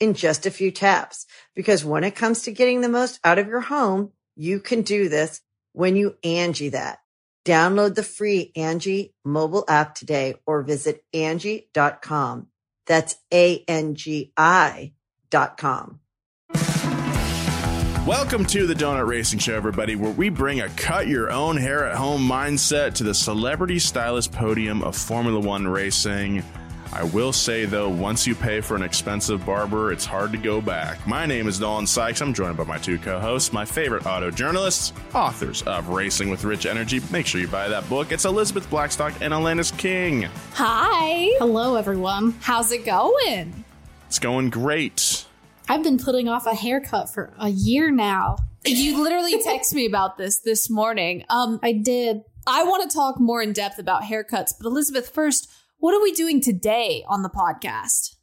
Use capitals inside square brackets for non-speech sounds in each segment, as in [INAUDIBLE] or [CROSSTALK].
in just a few taps. Because when it comes to getting the most out of your home, you can do this when you Angie that. Download the free Angie mobile app today or visit Angie.com. That's A-N-G-I dot com. Welcome to the Donut Racing Show, everybody, where we bring a cut your own hair at home mindset to the celebrity stylist podium of Formula One racing. I will say though, once you pay for an expensive barber, it's hard to go back. My name is Nolan Sykes. I'm joined by my two co-hosts, my favorite auto journalists, authors of Racing with Rich Energy. Make sure you buy that book. It's Elizabeth Blackstock and Alanis King. Hi. Hello, everyone. How's it going? It's going great. I've been putting off a haircut for a year now. You literally text me about this this morning. Um, I did. I want to talk more in depth about haircuts, but Elizabeth, first, what are we doing today on the podcast?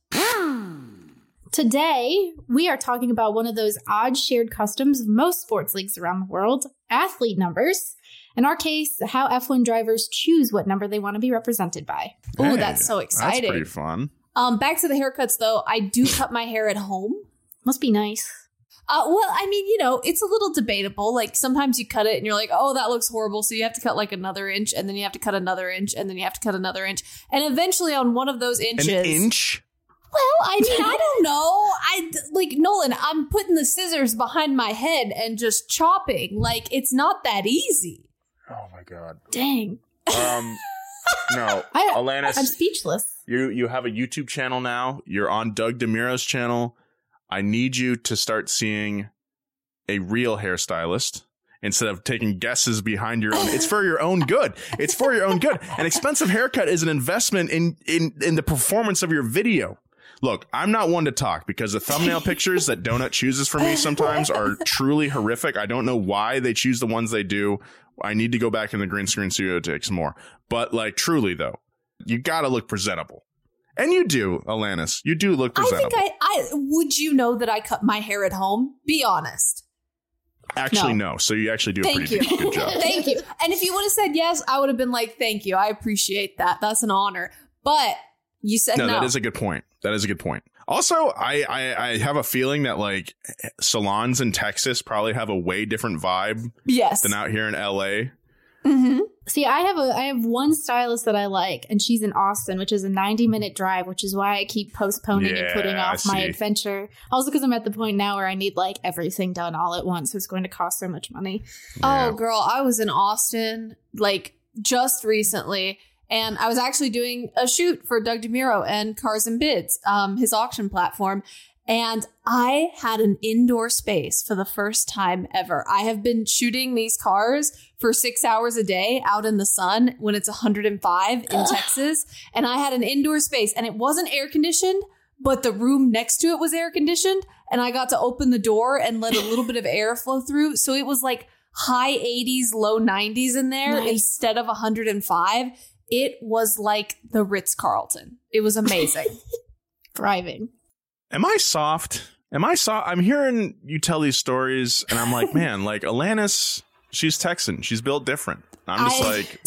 Today, we are talking about one of those odd shared customs of most sports leagues around the world athlete numbers. In our case, how F1 drivers choose what number they want to be represented by. Oh, that's so exciting. That's pretty fun. Um, back to the haircuts though. I do cut my hair at home. Must be nice. Uh, well, I mean, you know, it's a little debatable. Like sometimes you cut it and you're like, oh, that looks horrible. So you have to cut like another inch and then you have to cut another inch and then you have to cut another inch. And eventually on one of those inches. An inch? Well, I mean, I [LAUGHS] don't know. I like Nolan, I'm putting the scissors behind my head and just chopping. Like it's not that easy. Oh my god. Dang. Um, [LAUGHS] no, I, Alanis, I'm speechless. you you have a YouTube channel now. You're on Doug DeMuro's channel. I need you to start seeing a real hairstylist instead of taking guesses behind your own. It's for your own good. It's for your own good. An expensive haircut is an investment in in in the performance of your video. Look, I'm not one to talk because the thumbnail pictures that Donut chooses for me sometimes are truly horrific. I don't know why they choose the ones they do. I need to go back in the green screen studio to take some more. But like truly though, you gotta look presentable. And you do, Alanis. You do look presentable. I think I, I would you know that I cut my hair at home? Be honest. actually, no. So you actually do a Thank pretty you. good job. [LAUGHS] Thank you. And if you would have said yes, I would have been like, thank you. I appreciate that. That's an honor. But you said no, no. that is a good point. That is a good point. Also, I, I I have a feeling that like salons in Texas probably have a way different vibe yes. than out here in LA. Hmm See, I have a I have one stylist that I like, and she's in Austin, which is a 90 minute drive, which is why I keep postponing and putting off my adventure. Also, because I'm at the point now where I need like everything done all at once. So it's going to cost so much money. Yeah. Oh, girl, I was in Austin like just recently, and I was actually doing a shoot for Doug DeMuro and Cars and Bids, um, his auction platform. And I had an indoor space for the first time ever. I have been shooting these cars for six hours a day out in the sun when it's 105 in Texas. And I had an indoor space and it wasn't air conditioned, but the room next to it was air conditioned. And I got to open the door and let a little [LAUGHS] bit of air flow through. So it was like high 80s, low 90s in there Nice. instead of 105. It was like the Ritz Carlton. It was amazing. [LAUGHS] Thriving. Am I soft? Am I soft? I'm hearing you tell these stories, and I'm like, [LAUGHS] man, like Alanis, she's Texan. She's built different. I'm just I- like,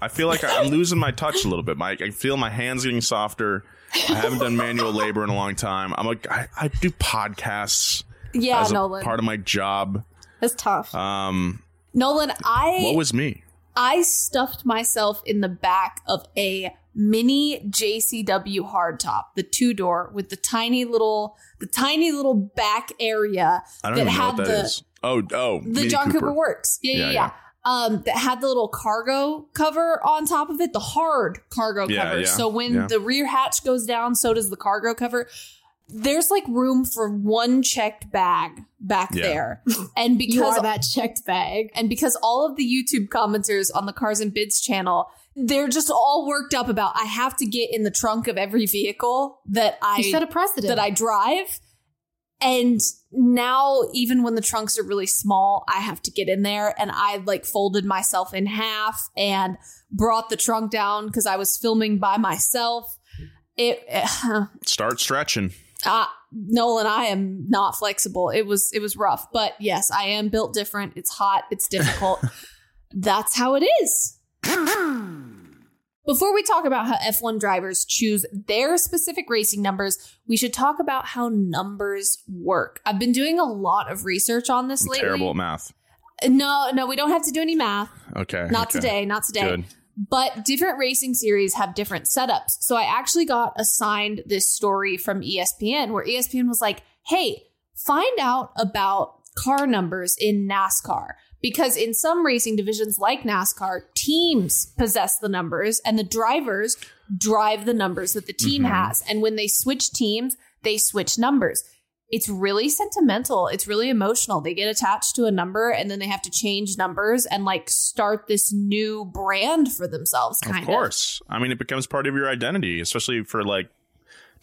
I feel like I'm losing my touch a little bit. My, I feel my hands getting softer. I haven't done manual labor in a long time. I'm like, I, I do podcasts yeah, as Nolan. part of my job. That's tough. Um, Nolan, I what was me? I stuffed myself in the back of a mini JCW hardtop, the two door with the tiny little, the tiny little back area I don't that even know had what that the is. Oh, oh, the Mini John Cooper. Cooper. Works. Yeah, yeah, Yeah, yeah. Um, that had the little cargo cover on top of it, the hard cargo Yeah, cover. yeah, So when yeah. the rear hatch goes down, so does the cargo cover. There's like room for one checked bag back Yeah. there, [LAUGHS] and because are that checked bag. and because all of the YouTube commenters on the Cars and Bids channel, they're just all worked up about I have to get in the trunk of every vehicle that I You set a precedent. that I drive. And now, even when the trunks are really small, I have to get in there. And I like folded myself in half and brought the trunk down because I was filming by myself. It, [SIGHS] Start stretching. uh, Nolan, I am not flexible. It was it was rough, but yes, I am built different. It's hot. It's difficult. [LAUGHS] That's how it is. [LAUGHS] Before we talk about how F1 drivers choose their specific racing numbers, we should talk about how numbers work. I've been doing a lot of research on this I'm lately. terrible at math. No, no, we don't have to do any math. Okay. Not okay. today, not today. Good. But different racing series have different setups. So I actually got assigned this story from ESPN where ESPN was like, hey, find out about car numbers in NASCAR. Because in some racing divisions like NASCAR, teams possess the numbers and the drivers drive the numbers that the team Mhm. has. And when they switch teams, they switch numbers. It's really sentimental. It's really emotional. They get attached to a number and then they have to change numbers and like start this new brand for themselves, kind Of course. I mean, it becomes part of your identity, especially for like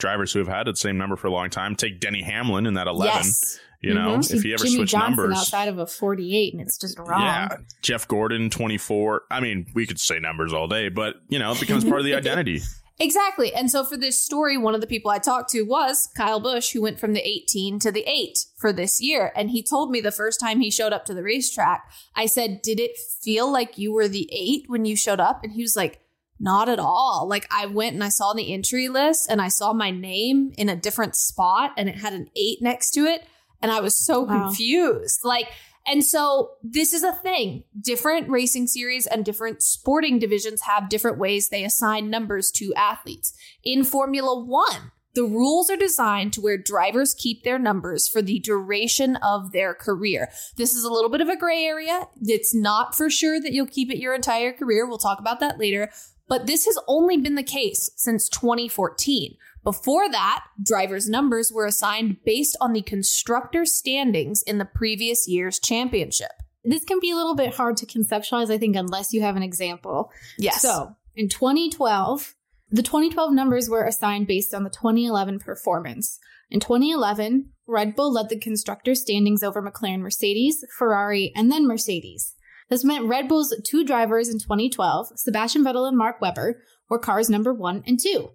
drivers who have had the same number for a long time. Take Denny Hamlin in that 11. Yes. You know, Mhm. if he ever Jimmy switched Johnson numbers. outside of a 48 and it's just wrong. Yeah. Jeff Gordon, 24. I mean, we could say numbers all day, but, you know, it becomes part of the [LAUGHS] identity. Exactly. And so for this story, one of the people I talked to was Kyle Busch, who went from the 18 to the 8 for this year. And he told me the first time he showed up to the racetrack, I said, Did it feel like you were the 8 when you showed up? And he was like, Not at all. Like I went and I saw the entry list and I saw my name in a different spot and it had an 8 next to it. And I was so Wow. confused. Like, and so this is a thing. Different racing series and different sporting divisions have different ways they assign numbers to athletes. In Formula One, the rules are designed to where drivers keep their numbers for the duration of their career. This is a little bit of a gray area. It's not for sure that you'll keep it your entire career. We'll talk about that later. But this has only been the case since 2014. Before that, drivers' numbers were assigned based on the constructor standings in the previous year's championship. This can be a little bit hard to conceptualize, I think, unless you have an example. Yes. So in 2012, the 2012 numbers were assigned based on the 2011 performance. In 2011, Red Bull led the constructor standings over McLaren Mercedes, Ferrari, and then Mercedes. This meant Red Bull's two drivers in 2012, Sebastian Vettel and Mark Webber, were cars number one and two.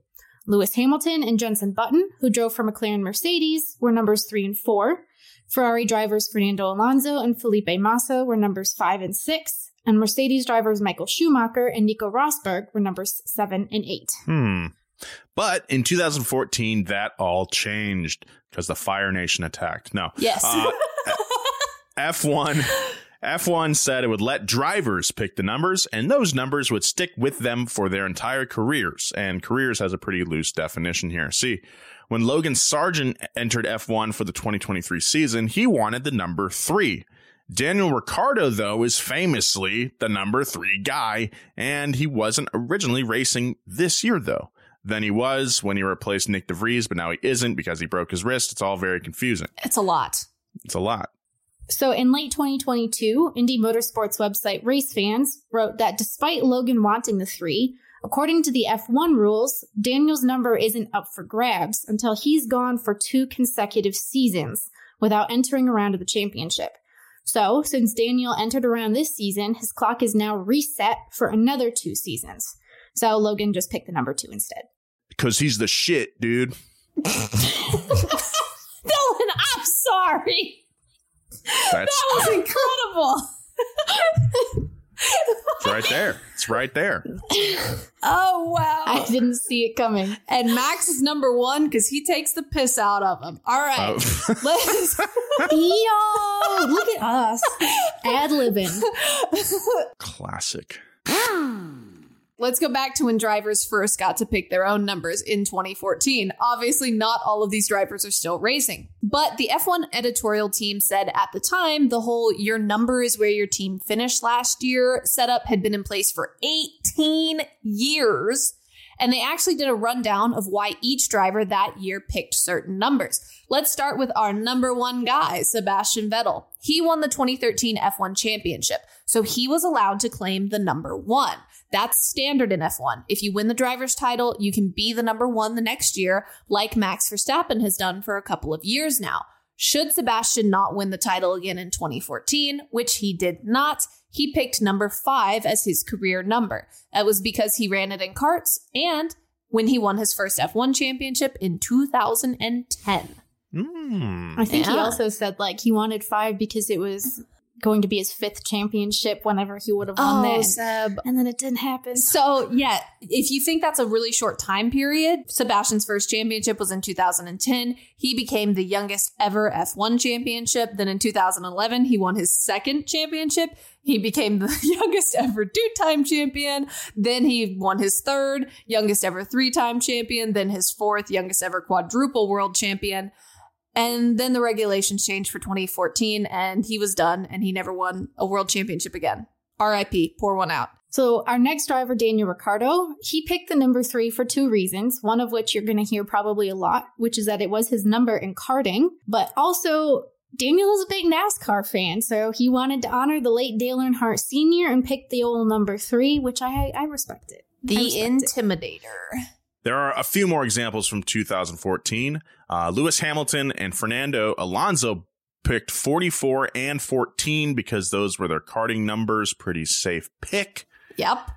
Lewis Hamilton and Jenson Button, who drove for McLaren Mercedes, were numbers three and four. Ferrari drivers Fernando Alonso and Felipe Massa were numbers five and six. And Mercedes drivers Michael Schumacher and Nico Rosberg were numbers seven and eight. Hmm. But in 2014, that all changed because the Fire Nation attacked. No. Yes. Uh, [LAUGHS] F1 F1 said it would let drivers pick the numbers and those numbers would stick with them for their entire careers. And careers has a pretty loose definition here. See, when Logan Sargeant entered F1 for the 2023 season, he wanted the number 3. Daniel Ricciardo, though, is famously the number 3 guy and he wasn't originally racing this year though. Then he was when he replaced Nyck de Vries, but now he isn't because he broke his wrist. It's all very confusing. it's a lot. It's a lot. So in late 2022, Indy Motorsports website Race Fans wrote that despite Logan wanting the three, according to the F1 rules, Daniel's number isn't up for grabs until he's gone for two consecutive seasons without entering a round of the championship. So, since Daniel entered around this season, his clock is now reset for another two seasons. So Logan just picked the number two instead. Because he's the shit, dude. [LAUGHS] [LAUGHS] Dylan, I'm sorry. That's That was incredible. it's right there. It's right there. Oh wow. I didn't see it coming. and Max is number one because he takes the piss out of him. All right. Oh. [LAUGHS] Let's Yo, look at us ad libbing. Classic. [LAUGHS] Let's go back to when drivers first got to pick their own numbers in 2014. Obviously, not all of these drivers are still racing, but the F1 editorial team said at the time the whole your number is where your team finished last year setup had been in place for 18 years. And they actually did a rundown of why each driver that year picked certain numbers. Let's start with our number one guy, Sebastian Vettel. He won the 2013 F1 championship, so he was allowed to claim the number one. That's standard in F1. If you win the driver's title, you can be the number one the next year, like Max Verstappen has done for a couple of years now. Should Sebastian not win the title again in 2014, which he did not, he picked number five as his career number. That was because he ran it in karts and when he won his first F1 championship in 2010. Mm. I think he also said like he wanted five because it was going to be his fifth championship whenever he would have won Oh, that. Seb. And then it didn't happen. So, yeah, if you think that's a really short time period, Sebastian's first championship was in 2010. He became the youngest ever F1 championship. Then in 2011, he won his second championship. He became the [LAUGHS] youngest ever two time champion. Then he won his third, youngest ever three time champion. Then his fourth, youngest ever quadruple world champion. And then the regulations changed for 2014 and he was done and he never won a world championship again. RIP, pour one out. So our next driver, Daniel Ricciardo, he picked the number three for two reasons. One of which you're going to hear probably a lot, which is that it was his number in karting, but also Daniel is a big NASCAR fan, so he wanted to honor the late Dale Earnhardt Sr. and picked the old number three, which I I respect it. The I respect it. Intimidator. There are a few more examples from 2014. Uh, Lewis Hamilton and Fernando Alonso picked 44 and 14 because those were their karting numbers. Pretty safe pick. Yep.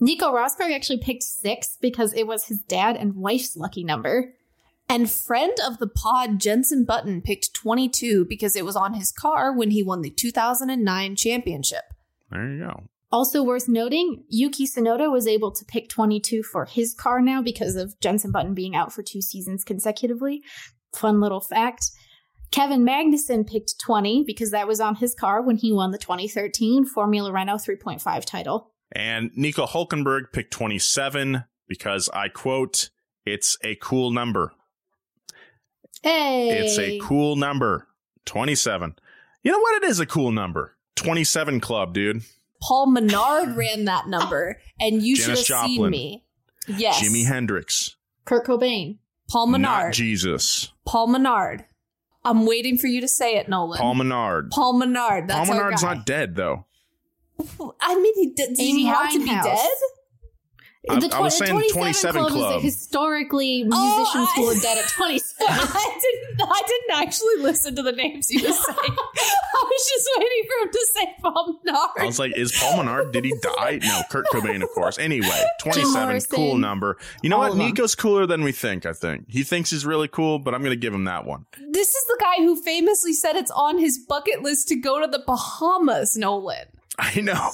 Nico Rosberg actually picked six because it was his dad and wife's lucky number. And friend of the pod, Jenson Button, picked 22 because it was on his car when he won the 2009 championship. There you go. Also worth noting, Yuki Tsunoda was able to pick 22 for his car now because of Jenson Button being out for two seasons consecutively. Fun little fact. Kevin Magnussen picked 20 because that was on his car when he won the 2013 Formula Renault 3.5 title. And Nico Hulkenberg picked 27 because I quote, it's a cool number. Hey! It's a cool number. 27. You know what? It is a cool number. 27 club, dude. Paul Menard ran that number, and you should have Janis seen me. Yes. Jimi Hendrix. Kurt Cobain. Paul Not Menard. Jesus. Paul Menard. I'm waiting for you to say it, Nolan. Paul Menard. Paul Menard. That's Paul Menard's not dead, though. I mean, he did, did Amy he have to be dead? I- the I was saying 27 Club, Club. is historically oh, musicians Oh, who I- are dead at 27. [LAUGHS] I didn't. I didn't actually listen to the names you were saying. [LAUGHS] I was just waiting for him to say Paul Menard. I was like, is Paul Menard, did he die? No, Kurt Cobain, of course. Anyway, [LAUGHS] 27, cool number. You know All what? Nico's cooler than we think, I think. He thinks he's really cool, but I'm going to give him that one. this is the guy who famously said it's on his bucket list to go to the Bahamas. Nolan. I know.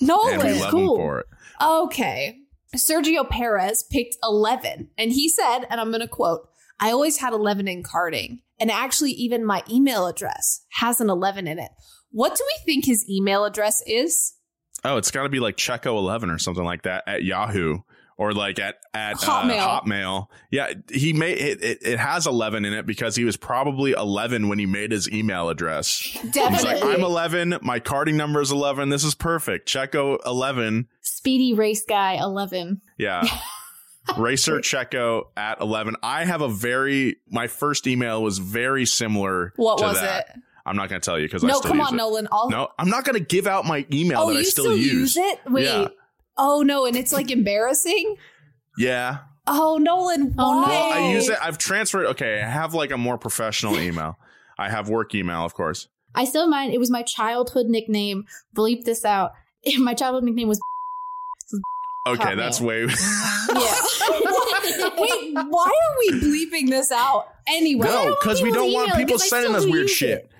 Nolan. and we love cool. him for it. Okay. Sergio Perez picked 11, and he said, and I'm going to quote, I always had 11 in karting, and actually, even my email address has an 11 in it. What do we think his email address is? Oh, it's got to be like Checo11 or something like that at Yahoo or like at, at Hotmail. Uh, Hotmail. Yeah, he made it, it, it has 11 in it because he was probably 11 when he made his email address. He's Definitely. like, I'm 11. My karting number is 11. This is perfect. Checo 11. Speedy Race Guy 11. Yeah. [LAUGHS] Racer Checo at 11. I have a very, my first email was very similar what was that. it? I'm not going to tell you because I No, still come use on, it. Nolan. I'll, No, I'm not going to give out my email oh, that I still, use. it? Wait. Yeah. Oh, no. And it's like embarrassing? Yeah. Oh, Nolan. Oh, Why? no. Well, I use it. I've transferred. Okay. I have like a more professional [LAUGHS] email. I have work email, of course. I still have mine. It was my childhood nickname. Bleep this out. [LAUGHS] My childhood nickname was. [LAUGHS] Okay. Hotmail. That's way. Yeah. Wait, why are we bleeping this out anyway? no, because we don't want people sending us weird use shit. it.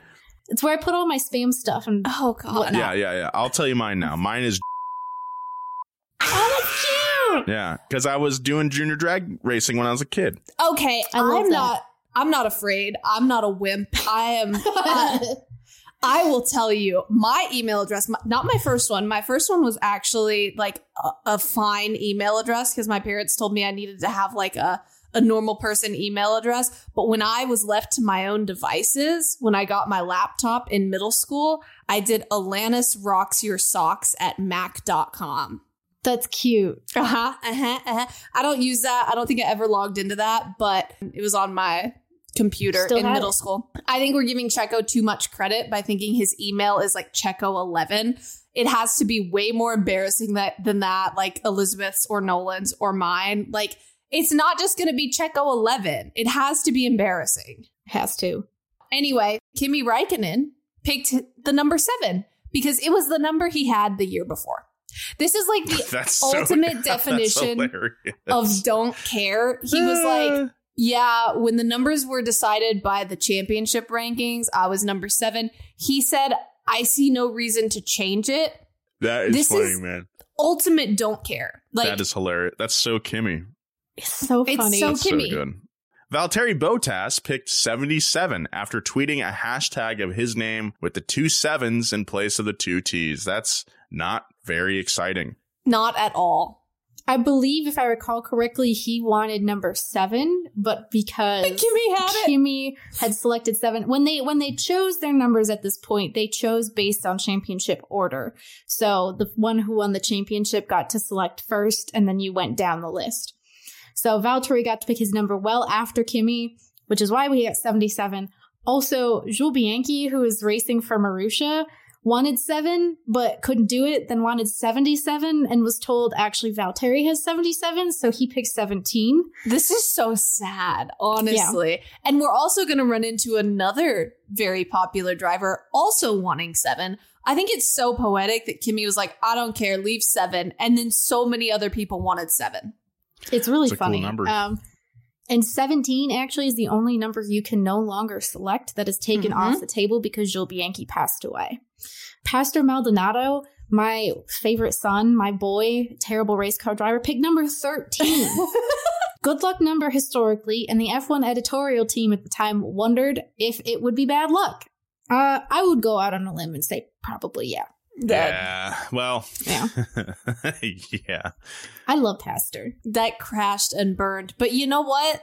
It's where I put all my spam stuff and. Oh, God. Whatnot. Yeah. Yeah. Yeah. I'll tell you mine now. Mine is. That's cute! Yeah. Because I was doing junior drag racing when I was a kid. Okay, I I'm that. not. I'm not afraid. I'm not a wimp. I am. [LAUGHS] I, I will tell you my email address, my, not my first one. My first one was actually like a, a fine email address because my parents told me I needed to have like a, a normal person email address. But when I was left to my own devices, when I got my laptop in middle school, I did Alanis rocks your socks at mac.com. That's cute. Uh huh. Uh huh. Uh-huh. I don't use that. I don't think I ever logged into that, but it was on my computer Still in middle it. school. I think we're giving Checo too much credit by thinking his email is like Checo11. It has to be way more embarrassing that than that, like Elizabeth's or Nolan's or mine. Like it's not just going to be Checo11. It has to be embarrassing. Has to. Anyway, Kimi Räikkönen picked the number seven because it was the number he had the year before. This is like the [LAUGHS] That's ultimate [LAUGHS] that's definition of don't care. He was uh. like, yeah, when the numbers were decided by the championship rankings, I was number seven. He said, I see no reason to change it. that is this funny, is- man. Ultimate don't care. Like, that is hilarious. That's so Kimi. It's so funny. It's funny. so That's Kimi. so good. Valtteri Bottas picked 77 after tweeting a hashtag of his name with the two sevens in place of the two T's. That's not very exciting. not at all. I believe, if I recall correctly, he wanted number seven, but because But Kimi had it. Had selected seven when they when they chose their numbers at this point, they chose based on championship order. So the one who won the championship got to select first, and then you went down the list. So Valtteri got to pick his number well after Kimi, which is why we got seventy seven. Also, Jules Bianchi, who is racing for Marussia, wanted seven, but couldn't do it, then wanted 77 and was told actually Valtteri has 77, so he picked 17. This is so sad, honestly. And we're also going to run into another very popular driver also wanting seven. I think it's so poetic that Kimi was like, I don't care, leave seven. And then so many other people wanted seven. It's really It's a cool funny. number. Um, and 17 actually is the only number you can no longer select that is taken Mhm. off the table because Jules Bianchi passed away. Pastor Maldonado, my favorite son, my boy, terrible race car driver, picked number 13. [LAUGHS] Good luck number historically, and the F1 editorial team at the time wondered if it would be bad luck. Uh, I would go out on a limb and say probably yeah. Yeah. Well, Yeah. [LAUGHS] yeah. I love Pastor. that crashed and burned. But you know what?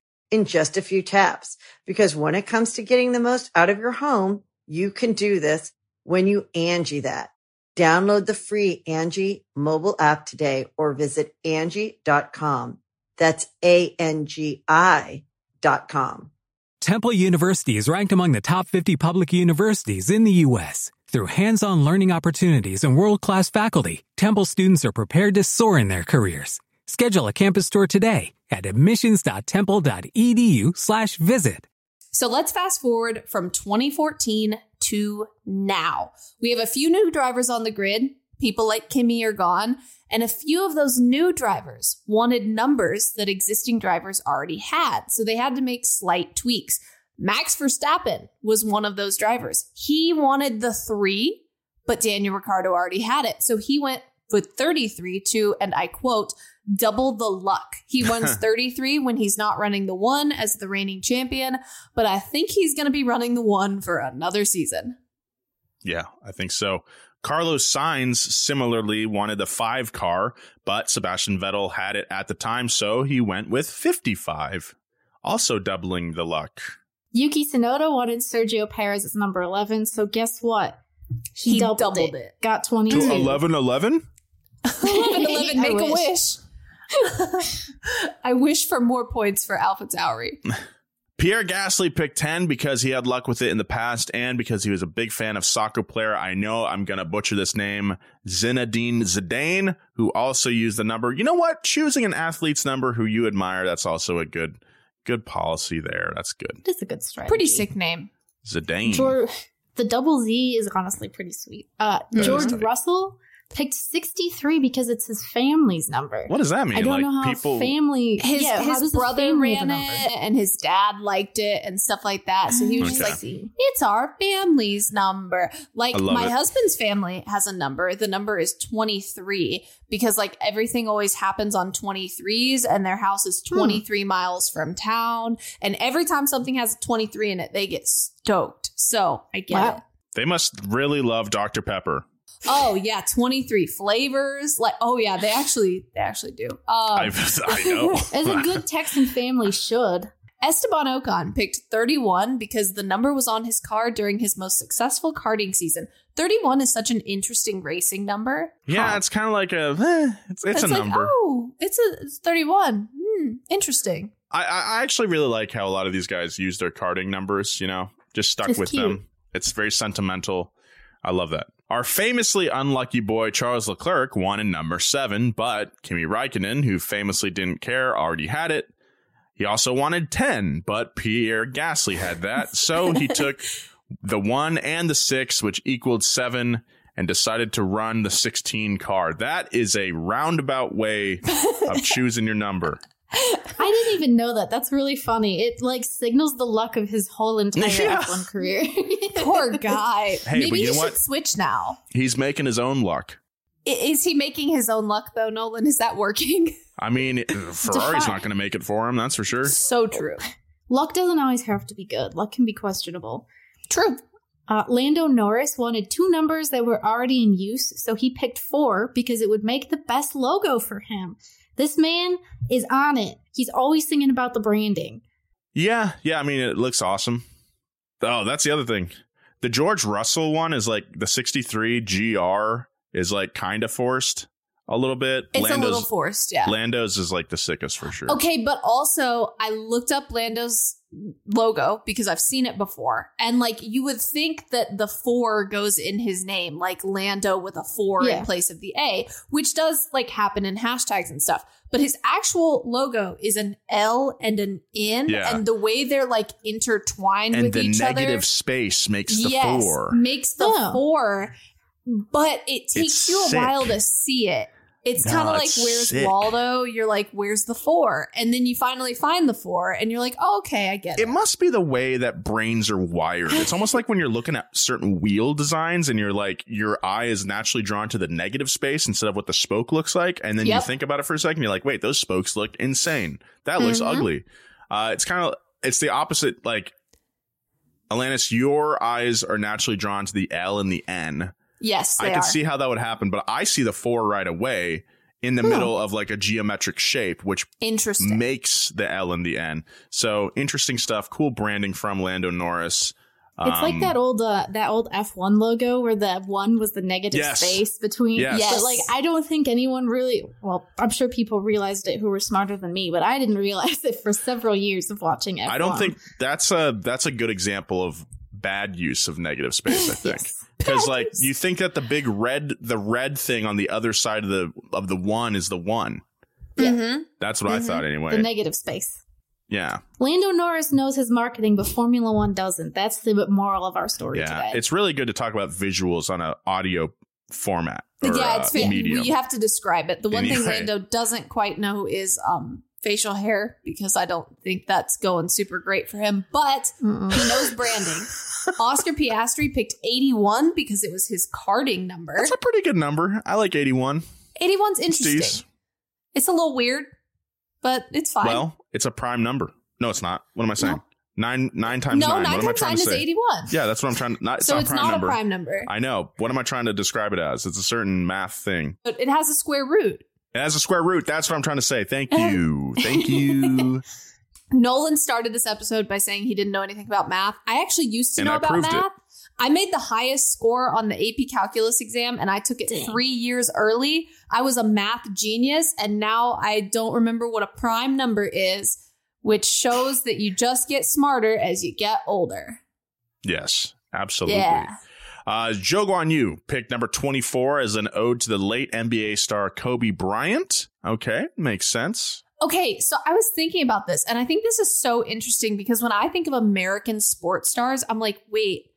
in just a few taps. Because when it comes to getting the most out of your home, you can do this when you Angie that. Download the free Angie mobile app today or visit Angie.com. That's A-N-G-I dot com. Temple University is ranked among the top 50 public universities in the U.S. Through hands-on learning opportunities and world-class faculty, Temple students are prepared to soar in their careers. Schedule a campus tour today at admissions.temple.edu slash visit. So let's fast forward from 2014 to now. We have a few new drivers on the grid. People like Kimi are gone. And a few of those new drivers wanted numbers that existing drivers already had. So they had to make slight tweaks. Max Verstappen was one of those drivers. He wanted the three, but Daniel Ricciardo already had it. So he went with 33 to, and I quote, double the luck. He [LAUGHS] runs 33 when he's not running the one as the reigning champion, but I think he's going to be running the one for another season. Yeah, I think so. Carlos Sainz similarly wanted the five car, but Sebastian Vettel had it at the time, so he went with 55, also doubling the luck. Yuki Tsunoda wanted Sergio Perez as number 11, so guess what? He, He doubled, doubled it. it. Got 22. To 11 11? 11 11, [LAUGHS] [LAUGHS] I make a wish. Wish. [LAUGHS] I wish for more points for AlphaTauri. [LAUGHS] Pierre Gasly picked 10 because he had luck with it in the past and because he was a big fan of soccer player. I know I'm going to butcher this name, Zinedine Zidane, who also used the number. You know what? Choosing an athlete's number who you admire, that's also a good good policy there. That's good. It is a good strategy. Pretty sick name. Zidane. George, the double Z is honestly pretty sweet. Uh, That is George tight. Russell picked 63 because it's his family's number. What does that mean? I don't like know how people family. His, yeah, how his brother family ran a it and his dad liked it and stuff like that. So he was just like, it's our family's number. Like my it. husband's family has a number. The number is 23 because like everything always happens on 23s and their house is Hmm. 23 miles from town. And every time something has a 23 in it, they get stoked. So I get Wow. it. they must really love Dr. Pepper. Oh yeah, 23 flavors. Like, oh yeah, they actually, they actually do. Um, I, [LAUGHS] I know. [LAUGHS] As a good Texan family should. Esteban Ocon picked 31 because the number was on his car during his most successful karting season. 31 is such an interesting racing number. yeah, Huh. it's kind of like a, eh, it's, it's, a like, number. oh, it's a it's 31. Hmm, interesting. I, I actually really like how a lot of these guys use their karting numbers, you know, just stuck It's with cute. them. It's very sentimental. I love that. Our famously unlucky boy, Charles Leclerc, won in number seven, but Kimi Raikkonen, who famously didn't care, already had it. He also wanted 10, but Pierre Gasly had that. [LAUGHS] So he took the one and the six, which equaled seven, and decided to run the 16 car. That is a roundabout way of [LAUGHS] choosing your number. I didn't even know that. That's really funny. It like signals the luck of his whole entire Yeah. F1 career. [LAUGHS] Poor guy. Hey, Maybe you he should what? switch now. He's making his own luck. Is he making his own luck though, Nolan? Is that working? I mean, Ferrari's not going to make it for him, that's for sure. so true. luck doesn't always have to be good. Luck can be questionable. True. Uh, Lando Norris wanted two numbers that were already in use, so he picked four because it would make the best logo for him. This man is on it. He's always singing about the branding. Yeah, yeah, I mean, it looks awesome. Oh, that's the other thing. The George Russell one is like the 63 GR is like kind of forced a little bit. It's Lando's, a little forced, yeah. Lando's is like the sickest for sure. Okay, but also I looked up Lando's logo because I've seen it before. And like you would think that the four goes in his name, like Lando with a four Yeah. in place of the A, which does like happen in hashtags and stuff. But his actual logo is an L and an N, Yeah. and the way they're like intertwined and with the each negative other space makes the yes, four. makes the Oh. four, but it takes It's you a sick. while to see it. It's No, kind of like where's sick. Waldo? You're like, where's the four? And then you finally find the four, and you're like, oh, okay, I get it. It must be the way that brains are wired. It's almost like when you're looking at certain wheel designs and you're like, your eye is naturally drawn to the negative space instead of what the spoke looks like. And then you think about it for a second. You're like, wait, those spokes look insane. That looks Mhm. ugly. Uh, it's kind of, it's the opposite. Like, Alanis, your eyes are naturally drawn to the L and the N. yes, I can are. see how that would happen, but I see the four right away in the middle of like a geometric shape, which Interesting. makes the L and the N. So interesting stuff. Cool branding from Lando Norris. It's like Um, that old uh, that old F1 logo where the one was the negative Yes. space between. Yes. Yes. But like I don't think anyone really well, I'm sure people realized it who were smarter than me, but I didn't [LAUGHS] realize it for several years of watching F1. I don't think that's a that's a good example of bad use of negative space. I [LAUGHS] think Yes. because like you think that the big red the red thing on the other side of the of the one is the one. Yeah. Mhm. That's what Mhm. I thought anyway. the negative space. yeah, Lando Norris knows his marketing, but Formula One doesn't. That's the moral of our story yeah. today. It's really good to talk about visuals on an audio format. Or, yeah, uh, it's fa- medium. you have to describe it. The one thing Anyway. Lando doesn't quite know is um facial hair because I don't think that's going super great for him. But Mm-mm. he knows branding. [LAUGHS] Oscar Piastri picked 81 because it was his karting number. That's a pretty good number. I like 81. 81's interesting. Steez. It's a little weird, but it's fine. Well, it's a prime number. No, it's not. What am I saying? No. Nine nine times no, nine. nine What am I times trying nine to is say? 81. Yeah, that's what I'm trying to. Not, it's so not it's not number. a prime number, I know. What am I trying to describe it as? It's a certain math thing. but it has a square root. It has a square root. That's what I'm trying to say. Thank [LAUGHS] you. Thank you. Nolan started this episode by saying he didn't know anything about math. I actually used to And know I about proved it. math. I made the highest score on the AP calculus exam and I took it Dang. three years early. I was a math genius and now I don't remember what a prime number is, which shows that you just get smarter as you get older. Yes, absolutely. Yeah. Uh, Zhou Guanyu picked number 24 as an ode to the late NBA star Kobe Bryant. Okay, makes sense. Okay, so I was thinking about this, and I think this is so interesting because when I think of American sports stars, I'm like, wait,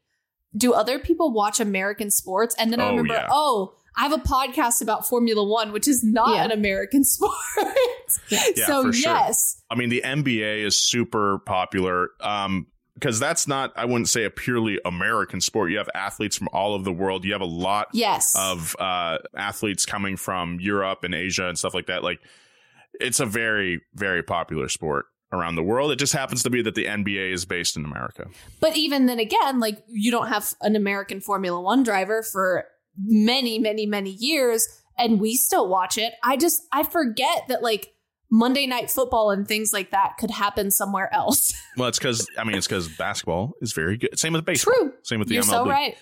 do other people watch American sports? And then I Oh, remember, yeah. oh, I have a podcast about Formula One, which is not Yeah. an American [LAUGHS] sport. Yeah, so for sure. yes, I mean, the NBA is super popular. Um, because that's not, I wouldn't say a purely American sport. You have athletes from all over the world. You have a lot yes, of uh, athletes coming from Europe and Asia and stuff like that. Like, it's a very, very popular sport around the world. It just happens to be that the NBA is based in America. but even then again, like you don't have an American Formula One driver for many, many, many years, and we still watch it. I just I forget that like Monday Night Football and things like that could happen somewhere else. [LAUGHS] Well, it's because I mean, it's because basketball is very good. Same with baseball. True. Same with the You're MLB. so right.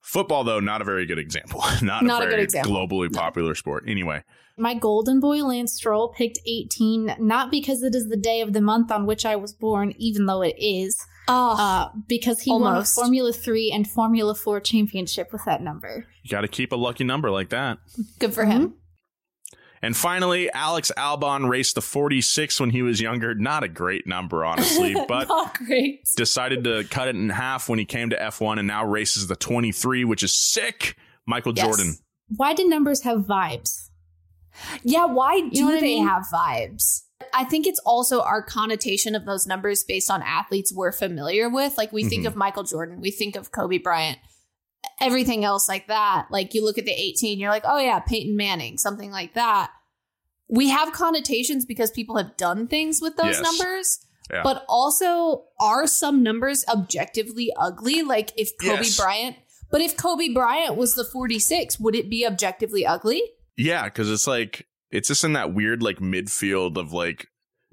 Football, though, not a very good example. not, [LAUGHS] Not a a very good example. globally popular sport. Anyway, My golden boy Lance Stroll picked 18, not because it is the day of the month on which I was born, even though it is, Oh, uh, because he won a Formula 3 and Formula 4 championship with that number. you got to keep a lucky number like that. good for Mm-hmm. him. And finally, Alex Albon raced the 46 when he was younger. Not a great number, honestly, [LAUGHS] but great. decided to cut it in half when he came to F1 and now races the 23, which is sick. Michael Yes. Jordan. Why do numbers have vibes? Yeah, why do know what I they mean? have vibes? I think it's also our connotation of those numbers based on athletes we're familiar with. Like we think Mhm. of Michael Jordan, we think of Kobe Bryant, everything else like that. Like you look at the 18, you're like, oh yeah, Peyton Manning, something like that. We have connotations because people have done things with those Yes. numbers. Yeah. But also, are some numbers objectively ugly? Like if Kobe Yes. Bryant, but if Kobe Bryant was the 46, would it be objectively ugly? Yeah, because it's like, it's just in that weird, like, midfield of like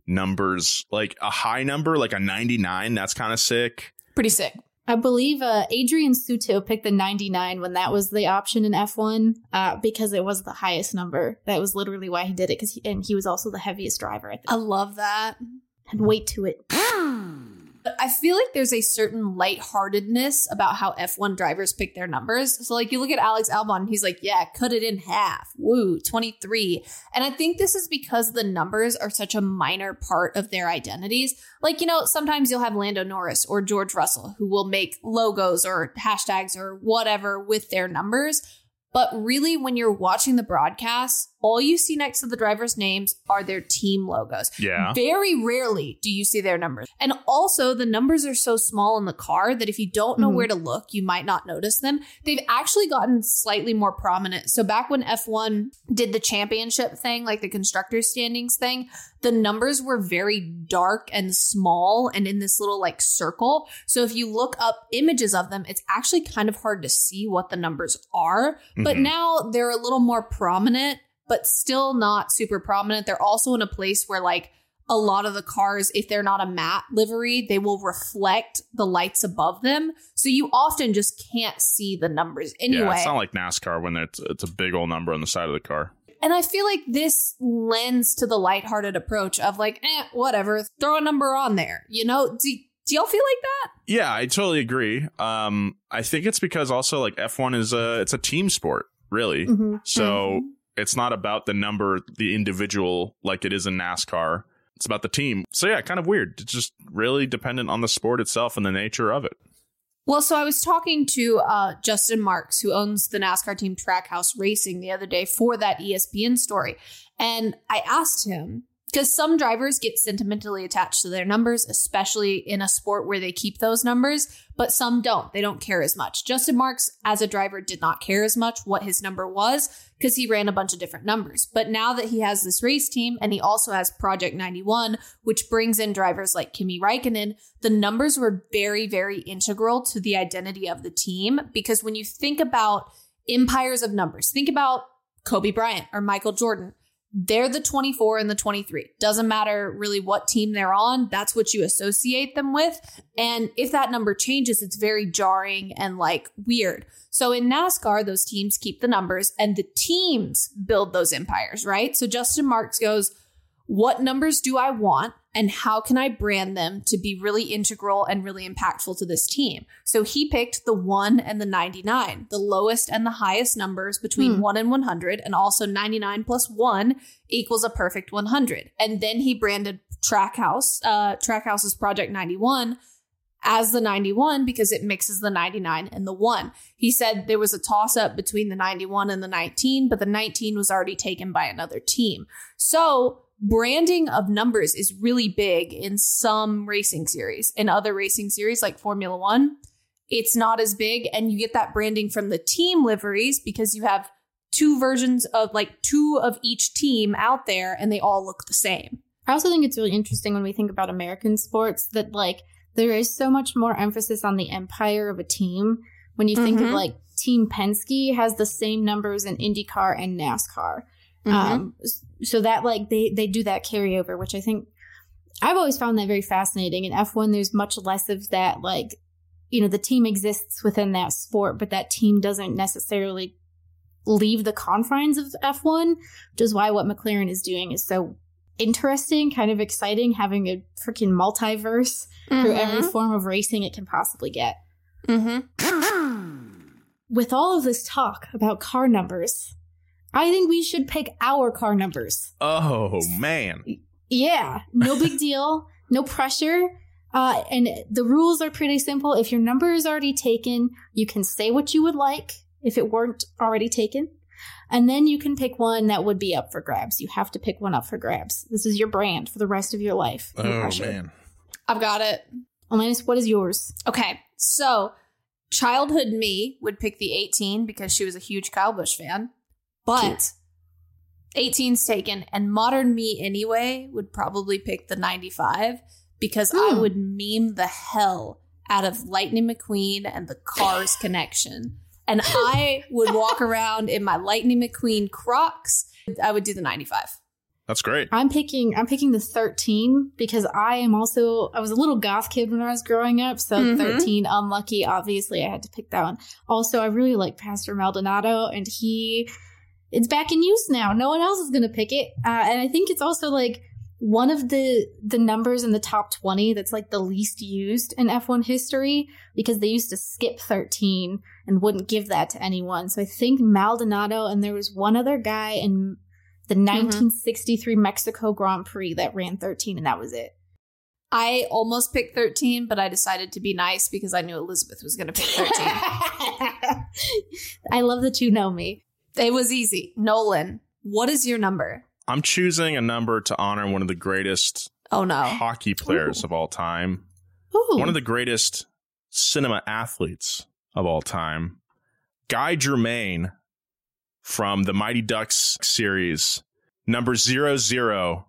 numbers, like a high number, like a 99. That's kind of sick. Pretty sick. I believe uh, Adrian Sutil picked the 99 when that was the option in F1 uh, because it was the highest number. That was literally why he did it. Because he, and he was also the heaviest driver. I. I love that. had weight to it. [SNIFFS] But I feel like there's a certain lightheartedness about how F1 drivers pick their numbers. So, like, you look at Alex Albon, he's like, yeah, cut it in half. Woo, 23. And I think this is because the numbers are such a minor part of their identities. Like, you know, sometimes you'll have Lando Norris or George Russell who will make logos or hashtags or whatever with their numbers. But really, when you're watching the broadcast, all you see next to the drivers' names are their team logos. Yeah. Very rarely do you see their numbers. And also, the numbers are so small in the car that if you don't know Mhm. where to look, you might not notice them. They've actually gotten slightly more prominent. So, back when F1 did the championship thing, like the constructors' standings thing, the numbers were very dark and small and in this little like circle. So, if you look up images of them, it's actually kind of hard to see what the numbers are. But Mhm. now they're a little more prominent, but still not super prominent. They're also in a place where, like, a lot of the cars, if they're not a matte livery, they will reflect the lights above them. So you often just can't see the numbers anyway. Yeah, it's not like NASCAR when it's, it's a big old number on the side of the car. And I feel like this lends to the lighthearted approach of like, eh, whatever, throw a number on there. You know, do, do y'all feel like that? Yeah, I totally agree. Um, I think it's because also like F1 is a it's a team sport, really. Mm-hmm. So it's not about the number, the individual, like it is in NASCAR. It's about the team. So yeah, kind of weird. It's just really dependent on the sport itself and the nature of it. Well, so I was talking to uh, Justin Marks, who owns the NASCAR team Trackhouse Racing, the other day for that ESPN story. And I asked him, because some drivers get sentimentally attached to their numbers, especially in a sport where they keep those numbers, but some don't. They don't care as much. Justin Marks, as a driver, did not care as much what his number was because he ran a bunch of different numbers. But now that he has this race team and he also has Project 91, which brings in drivers like Kimi Raikkonen, the numbers were very, very integral to the identity of the team. Because when you think about empires of numbers, think about Kobe Bryant or Michael Jordan. They're the 24 and the 23. Doesn't matter really what team they're on. That's what you associate them with. And if that number changes, it's very jarring and like weird. So in NASCAR, those teams keep the numbers and the teams build those empires, right? So Justin Marks goes, what numbers do I want? And how can I brand them to be really integral and really impactful to this team? So he picked the 1 and the 99, the lowest and the highest numbers between hmm. 1 and 100, and also 99 plus 1 equals a perfect 100. And then he branded Trackhouse, uh, Trackhouse's Project 91 as the 91 because it mixes the 99 and the 1. He said there was a toss up between the 91 and the 19, but the 19 was already taken by another team. So branding of numbers is really big in some racing series. In other racing series like Formula One, it's not as big. And you get that branding from the team liveries because you have two versions of like two of each team out there and they all look the same. I also think it's really interesting when we think about American sports that like there is so much more emphasis on the empire of a team. When you think mm-hmm. of like Team Penske has the same numbers in IndyCar and NASCAR. Mm-hmm. Um, so that like they they do that carryover, which I think I've always found that very fascinating. In F1, there's much less of that like you know the team exists within that sport, but that team doesn't necessarily leave the confines of F1, which is why what McLaren is doing is so interesting, kind of exciting, having a freaking multiverse mm-hmm. through every form of racing it can possibly get. Mm-hmm. With all of this talk about car numbers, I think we should pick our car numbers. Oh man. Yeah, no big [LAUGHS] deal, no pressure. Uh, and the rules are pretty simple. If your number is already taken, you can say what you would like if it weren't already taken. And then you can pick one that would be up for grabs. You have to pick one up for grabs. This is your brand for the rest of your life. No oh, pressure. man. I've got it. Alanis, what is yours? Okay. So, childhood me would pick the 18 because she was a huge Kyle Busch fan. But 18's taken, and modern me anyway would probably pick the 95 because I hmm. would meme the hell out of Lightning McQueen and the Cars [LAUGHS] connection. And I would walk around in my Lightning McQueen Crocs. I would do the 95. That's great. I'm picking I'm picking the 13 because I am also I was a little goth kid when I was growing up, so mm-hmm. 13 unlucky obviously I had to pick that one. Also, I really like Pastor Maldonado and he it's back in use now. No one else is going to pick it. Uh, and I think it's also like one of the the numbers in the top 20 that's like the least used in F1 history because they used to skip 13 and wouldn't give that to anyone. So I think Maldonado and there was one other guy in the 1963 mm-hmm. Mexico Grand Prix that ran 13 and that was it. I almost picked 13, but I decided to be nice because I knew Elizabeth was going to pick 13. [LAUGHS] I love that you know me. It was easy. Nolan, what is your number? I'm choosing a number to honor one of the greatest oh no hockey players Ooh. of all time. Ooh. One of the greatest cinema athletes of all time. Guy Germaine from the Mighty Ducks series, number zero zero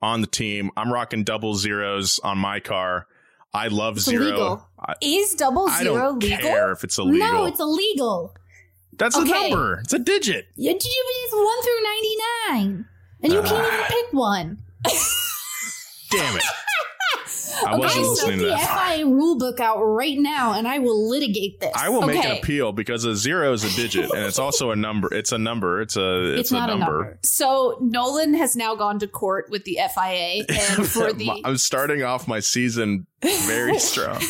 on the team. I'm rocking double zeros on my car. I love it's zero. I, Is double zero I don't legal? care if it's illegal. No, it's illegal. That's okay. a number. It's a digit. Yeah, it's one through ninety nine, and you uh, can't even pick one. Damn it! [LAUGHS] I wasn't listening to that. the FIA rulebook out right now, and I will litigate this. I will okay. make an appeal because a zero is a digit, and it's also a number. It's a number. It's a it's, it's a, number. a, number. So Nolan has now gone to court with the FIA, and [LAUGHS] for the I'm starting off my season very [LAUGHS] strong.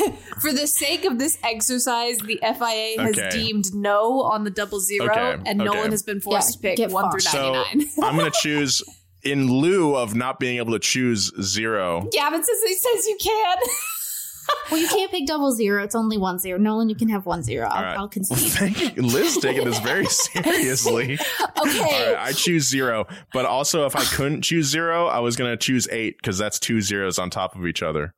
for the sake of this exercise, the FIA has okay. deemed no on the double zero, okay. and Nolan has been forced yeah, to pick one through ninety nine. So I'm going to choose in lieu of not being able to choose zero. Gavin says he says you can. [LAUGHS] well, you can't pick double zero. It's only one zero. Nolan, you can have one zero. I'll, right. I'll concede. Well, thank you. Liz taking this very [LAUGHS] seriously. okay. I choose zero. But also, if I couldn't choose zero, I was going to choose eight because that's two zeros on top of each other.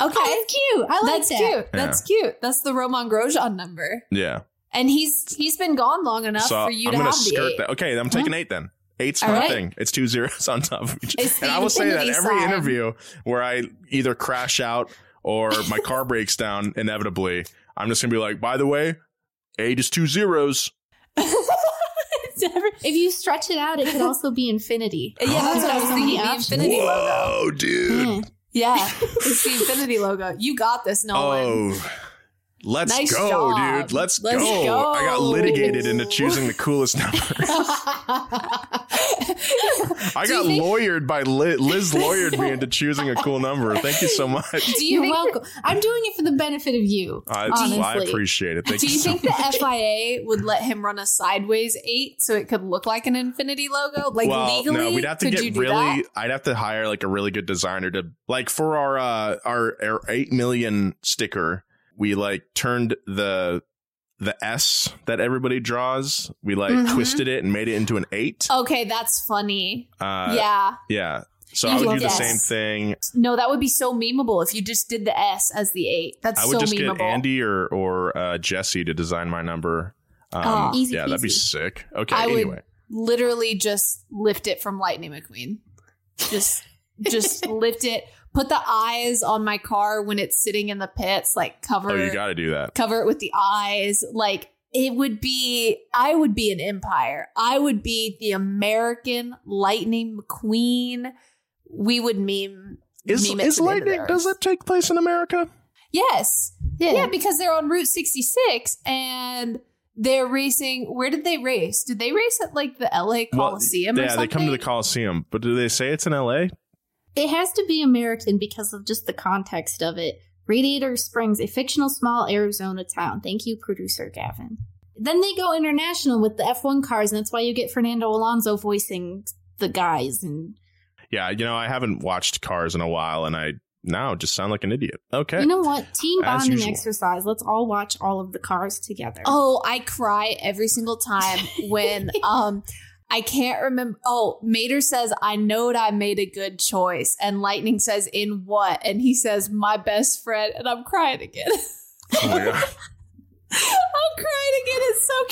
Okay. Oh, that's cute. I like That's that. cute. Yeah. That's cute. That's the Romain Grosjean number. Yeah. And he's he's been gone long enough so for you I'm to gonna have skirt the eight. that. Okay, I'm taking eight then. Eight's my right. thing. It's two zeros on top of each other. And I will say that every sign. interview where I either crash out or my car [LAUGHS] breaks down inevitably, I'm just gonna be like, by the way, eight is two zeros. If you stretch it out, it could also be infinity. [LAUGHS] Yeah, that's what I was So many thinking. The options. infinity logo. Whoa, dude. Mm. Yeah, it's the infinity logo. You got this, Nolan. Oh. Let's Nice go, job. dude. Let's, Let's go. go. I got litigated into choosing the coolest [LAUGHS] number. [LAUGHS] I got think- lawyered by Liz, Liz lawyered me into choosing a cool [LAUGHS] number. Thank you so much. Do you You're think welcome. I'm doing it for the benefit of you. I, honestly. I appreciate it. Thank Do you, you so think much. the FIA would let him run a sideways eight so it could look like an infinity logo? Like well, legally, no, we'd have to could you get do really. that? I'd have to hire like a really good designer to like for our uh our, our eight million sticker. We like turned the the S that everybody draws. We like Mhm. twisted it and made it into an eight. Okay, that's funny. Uh, yeah. yeah. So You I would do the S. same thing. No, that would be so memeable if you just did the S as the eight. That's I would so just memeable. get Andy or or uh, Jesse to design my number. Um, Oh. Easy yeah, that'd be sick. Okay, I would- anyway. Literally just lift it from Lightning McQueen. Just just [LAUGHS] lift it. Put the eyes on my car when it's sitting in the pits, like cover Oh, you got to do that. cover it with the eyes. Like it would be, I would be an empire. I would be the American Lightning McQueen. We would meme. Is meme it is to the the lightning? Does earth. it take place in America? Yes. Yeah. Yeah, because they're on Route 66 and they're racing. Where did they race? Did they race at like the LA Coliseum well, or yeah, they come to the Coliseum, but do they say it's in L.A.? It has to be American because of just the context of it. Radiator Springs, a fictional small Arizona town. Thank you, producer Gavin. Then they go international with the F1 cars, and that's why you get Fernando Alonso voicing the guys. And Yeah, you know, I haven't watched Cars in a while, and I now just sound like an idiot. Okay. you know what? Team As bonding usual. exercise. Let's all watch all of the cars together. Oh, I cry every single time [LAUGHS] when um I can't remember. Oh, Mater says, I knowed I made a good choice. And Lightning says, In what? And he says, My best friend. And I'm crying again. [LAUGHS] Oh my God. I'm crying again. It's so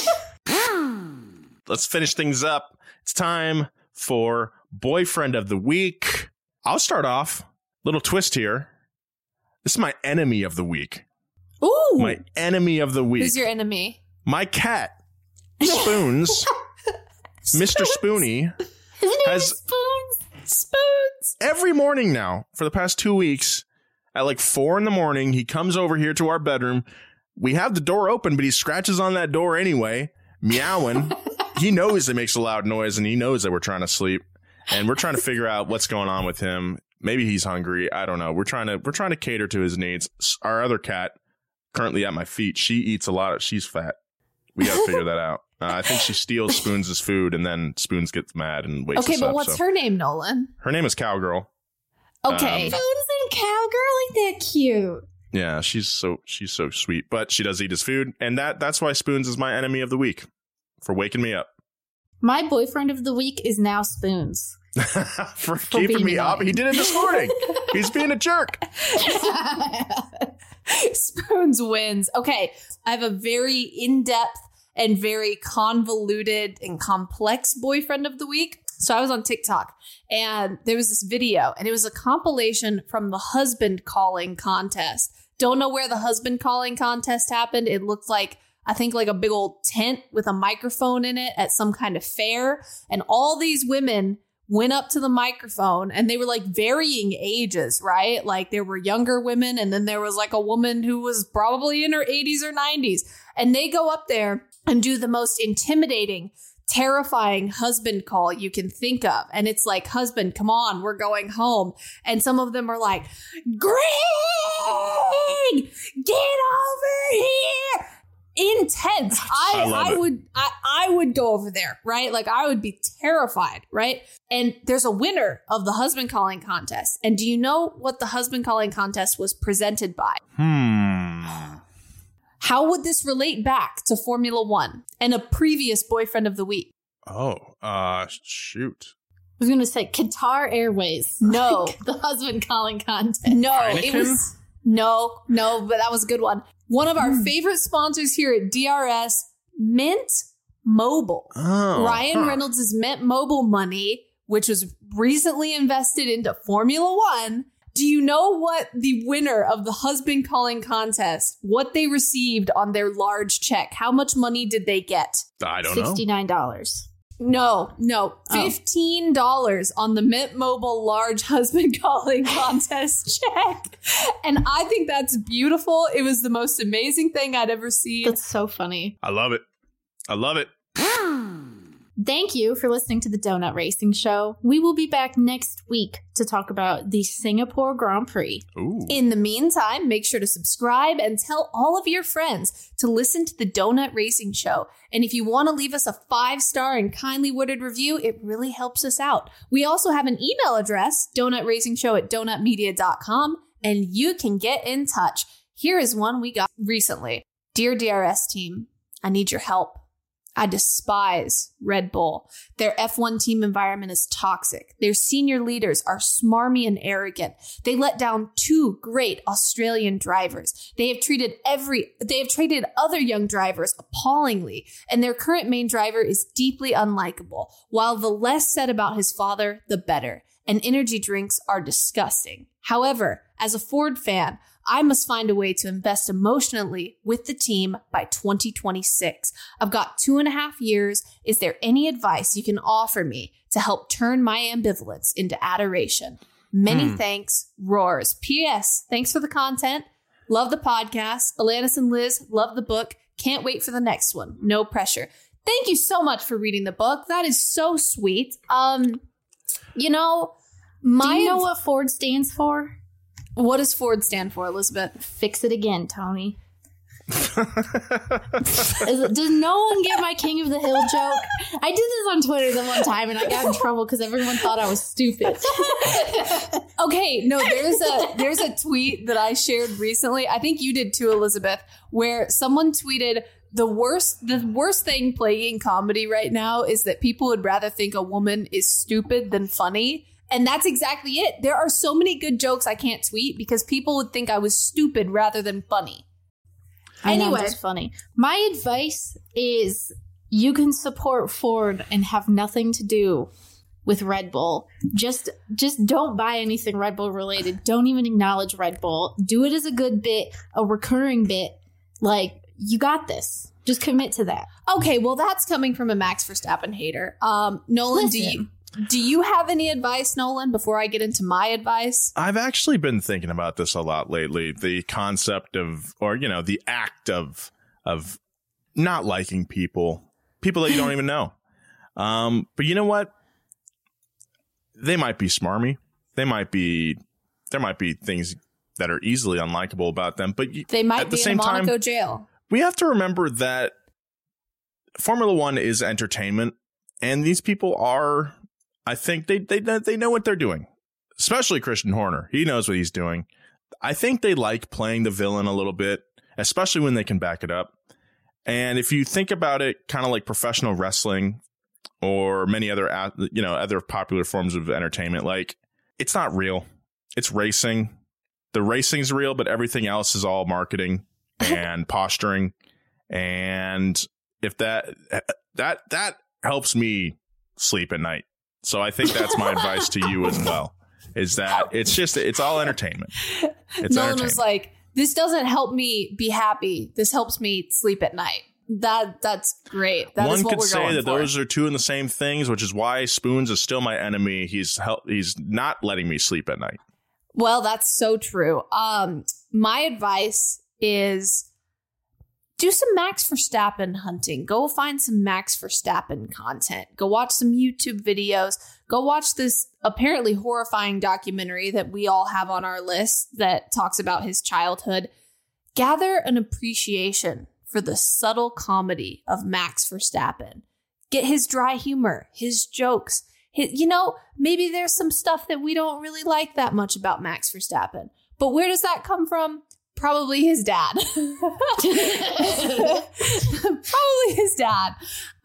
cute. [LAUGHS] Let's finish things up. It's time for boyfriend of the week. I'll start off. Little twist here. This is my enemy of the week. Ooh. My enemy of the week. Who's your enemy? my cat, Spoons, [LAUGHS] Mr. Spoony, His name has- is Spoons. Spoons. every morning now for the past two weeks at like four in the morning he comes over here to our bedroom. We have the door open but he scratches on that door anyway meowing. He knows it makes a loud noise and he knows that we're trying to sleep and we're trying to figure out what's going on with him. Maybe he's hungry. I don't know. We're trying to we're trying to cater to his needs. S- our other cat currently at my feet she eats a lot of she's fat. We gotta figure that out uh, i think she steals [LAUGHS] spoons' food and then spoons gets mad and wakes Okay, us but up what's so. her name, Nolan? her name is cowgirl Okay. Um, Spoons and cowgirl, like that cute. Yeah, she's so she's so sweet, but she does eat his food, and that that's why Spoons is my enemy of the week for waking me up, My boyfriend of the week is now Spoons. [LAUGHS] for, keeping being me up. He did it this morning. [LAUGHS] He's being a jerk. Spoons wins. Okay, I have a very in depth and very convoluted and complex boyfriend of the week. So I was on TikTok and there was this video and it was a compilation from the husband calling contest. Don't know where the husband calling contest happened. It looked like, I think, like a big old tent with a microphone in it at some kind of fair. And all these women went up to the microphone and they were like varying ages, right? Like there were younger women and then there was like a woman who was probably in her 80s or 90s. And they go up there and do the most intimidating, terrifying husband call you can think of. And it's like, husband, come on, we're going home. And some of them are like, Greg, get over here. Intense. [LAUGHS] I, I I would I, I would go over there, right? Like I would be terrified, right? And there's a winner of the husband calling contest. And do you know what the husband calling contest was presented by? Hmm. How would this relate back to Formula One and a previous boyfriend of the week? Oh, uh, shoot. I was going to say Qatar Airways. [LAUGHS] No. The husband calling contest. No, it was no, no, but that was a good one. One of our favorite sponsors here at DRS, Mint Mobile. Oh, Ryan huh. Reynolds' is Mint Mobile money, which was recently invested into Formula One. Do you know what the winner of the husband calling contest, what they received on their large check? How much money did they get? I don't know. $69. No, no, Oh. fifteen dollars on the Mint Mobile large [LAUGHS] husband calling contest [LAUGHS] check, and I think that's beautiful. It was the most amazing thing I'd ever seen. That's so funny. I love it. I love it. Thank you for listening to the Donut Racing Show. We will be back next week to talk about the Singapore Grand Prix. Ooh. In the meantime, make sure to subscribe and tell all of your friends to listen to the Donut Racing Show. And if you want to leave us a five star and kindly worded review, it really helps us out. We also have an email address, donutracingshow at donutmedia.com, and you can get in touch. Here is one we got recently Dear DRS team, I need your help. I despise Red Bull. Their F1 team environment is toxic. Their senior leaders are smarmy and arrogant. They let down two great Australian drivers. They have treated every, they have treated other young drivers appallingly, and their current main driver is deeply unlikable. While the less said about his father, the better. And energy drinks are disgusting. However, as a Ford fan, I must find a way to invest emotionally with the team by 2026. I've got two and a half years. Is there any advice you can offer me to help turn my ambivalence into adoration? Many Hmm. thanks, Roars. P.S. Thanks for the content. Love the podcast. Alanis and Liz, love the book. Can't wait for the next one. No pressure. Thank you so much for reading the book. That is so sweet. Um, you know, my Do you know what Ford stands for? What does Ford stand for, Elizabeth? Fix it again, Tony. [LAUGHS] Is it- does no one get my King of the Hill joke? I did this on Twitter the one time and I got in trouble because everyone thought I was stupid. [LAUGHS] Okay, no, there's a there's a tweet that I shared recently. I think you did too, Elizabeth, where someone tweeted the worst the worst thing plaguing comedy right now is that people would rather think a woman is stupid than funny. And that's exactly it. There are so many good jokes I can't tweet because people would think I was stupid rather than funny. I Anyway. that's funny. My advice is you can support Ford and have nothing to do with Red Bull. Just just don't buy anything Red Bull related. Don't even acknowledge Red Bull. Do it as a good bit, a recurring bit. Like you got this. Just commit to that. Okay, well that's coming from a Max Verstappen hater. Um, Nolan, do you Listen. Do you have any advice, Nolan, before I get into my advice? I've actually been thinking about this a lot lately. The concept of, or you know, the act of of not liking people, people that you don't even know. Um, but you know what? They might be smarmy. They might be. There might be things that are easily unlikable about them. But They might At the be in a same time- Monaco jail. we have to remember that Formula One is entertainment, and these people are. I think they they they know what they're doing, especially Christian Horner. He knows what he's doing. I think they like playing the villain a little bit, especially when they can back it up. And if you think about it, kind of like professional wrestling or many other you know other popular forms of entertainment, like it's not real. It's racing. The racing's real, but everything else is all marketing [LAUGHS] and posturing. And if that that that helps me sleep at night. So I think that's my advice to you as well. Is that it's just it's all entertainment. It's Nolan entertainment. was like, "This doesn't help me be happy. This helps me sleep at night." That that's great. That is One what could we're say going that for. those are two in the same things, which is why Spoons is still my enemy. He's help, he's not letting me sleep at night. Well, that's so true. Um, my advice is do some Max Verstappen hunting. Go find some Max Verstappen content. Go watch some YouTube videos. Go watch this apparently horrifying documentary that we all have on our list that talks about his childhood. Gather an appreciation for the subtle comedy of Max Verstappen. Get his dry humor, his jokes. His, you know, maybe there's some stuff that we don't really like that much about Max Verstappen. But where does that come from? Probably his dad. [LAUGHS] Probably his dad.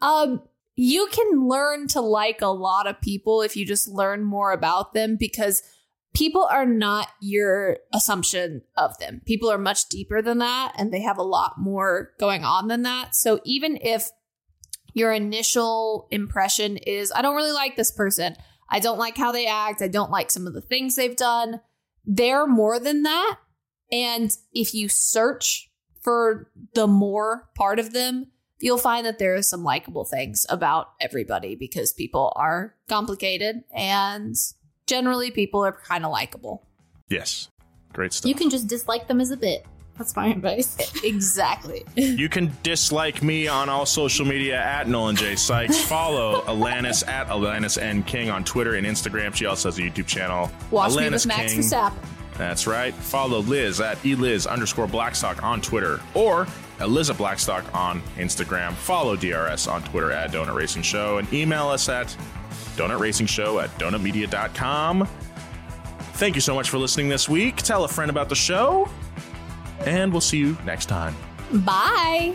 Um, you can learn to like a lot of people if you just learn more about them because people are not your assumption of them. People are much deeper than that and they have a lot more going on than that. So even if your initial impression is, I don't really like this person, I don't like how they act, I don't like some of the things they've done, they're more than that. And if you search for the more part of them, you'll find that there are some likable things about everybody because people are complicated and generally people are kind of likable. Yes. Great stuff. You can just dislike them as a bit. That's my advice. [LAUGHS] exactly. [LAUGHS] You can dislike me on all social media at Nolan J. Sykes. Follow [LAUGHS] Alanis at Alanis N. King on Twitter and Instagram. She also has a YouTube channel. Watch Alanis me with Max King. Verstappen. That's right. Follow Liz at eliz underscore Blackstock on Twitter or Eliza Blackstock on Instagram. Follow DRS on Twitter at Donut Racing Show and email us at donutracingshow at donutmedia.com. Thank you so much for listening this week. Tell a friend about the show, and we'll see you next time. Bye.